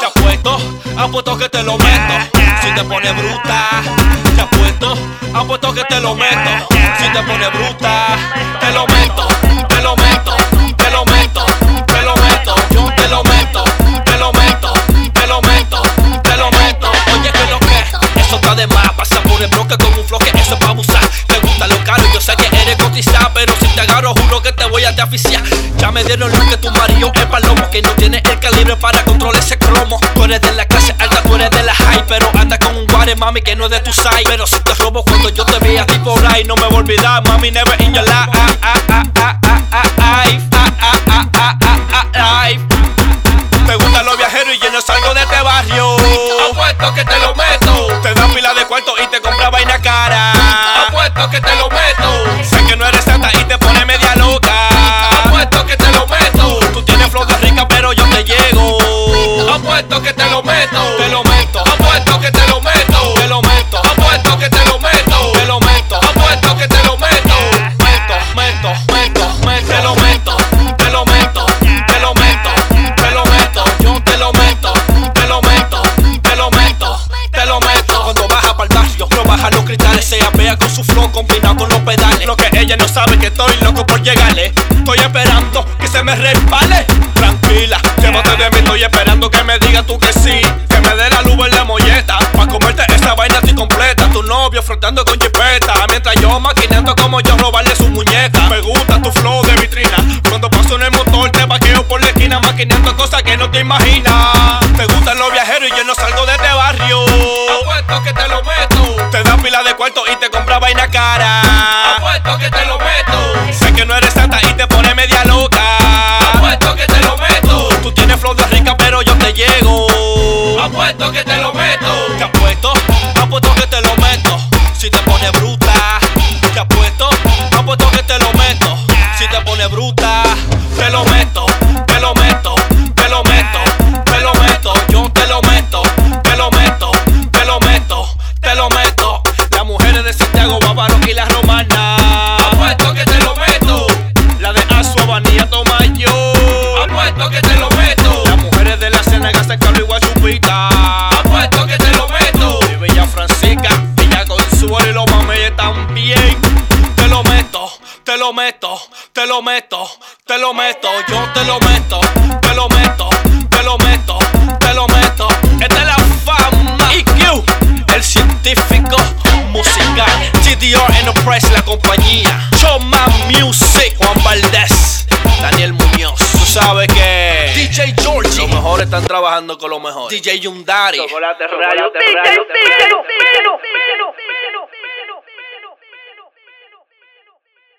Te apuesto, apuesto, que te lo meto. Si te pone bruta, te apuesto, apuesto que te lo meto. Si te pone bruta, te lo meto, te lo meto, te lo meto, te lo meto. Yo te lo meto, te lo meto, te lo meto, te lo meto. Oye, que lo que, eso está de más. Pasa por el bloque con agarro, juro que te voy a deficiar. Ya me dieron lo que tu marido es palomo, que no tiene el calibre para controlar ese cromo. Tú eres de la clase alta, tú eres de la high, pero anda con un guare, mami, que no es de tu side. Pero si te robo cuando yo te vea a ti por no me voy a olvidar, mami, never in your life. Combinado con los pedales. Lo que ella no sabe que estoy loco por llegarle. Estoy esperando que se me resbale. Tranquila, llévate de mí. Estoy esperando que me digas tú que sí. Que me dé la luz en la molleta. Pa' comerte esa vaina así completa. Tu novio flotando con jipeta. Mientras yo maquinando como yo robarle su muñeca. Me gusta tu flow de vitrina. Cuando paso en el motor te vaqueo por la esquina. Maquinando cosas que no te imaginas. Te gustan los viajeros y yo no salgo de vaina cara. Apuesto que te lo meto. Sé que no eres santa y te pone media loca. Apuesto que te lo meto. Tú tienes flor de rica, pero yo te llego. Apuesto que te lo meto. Te apuesto te lo meto, te lo meto, te lo meto. Yo te lo meto, te lo meto, te lo meto, te lo meto. Esta es la fama. EQ, el científico musical. GDR Enterprise, la compañía. Choma Music, Juan Valdés, Daniel Muñoz. Tú sabes que DJ Georgie, los mejores están trabajando con lo mejor. DJ Yundari. Chocolate DJ.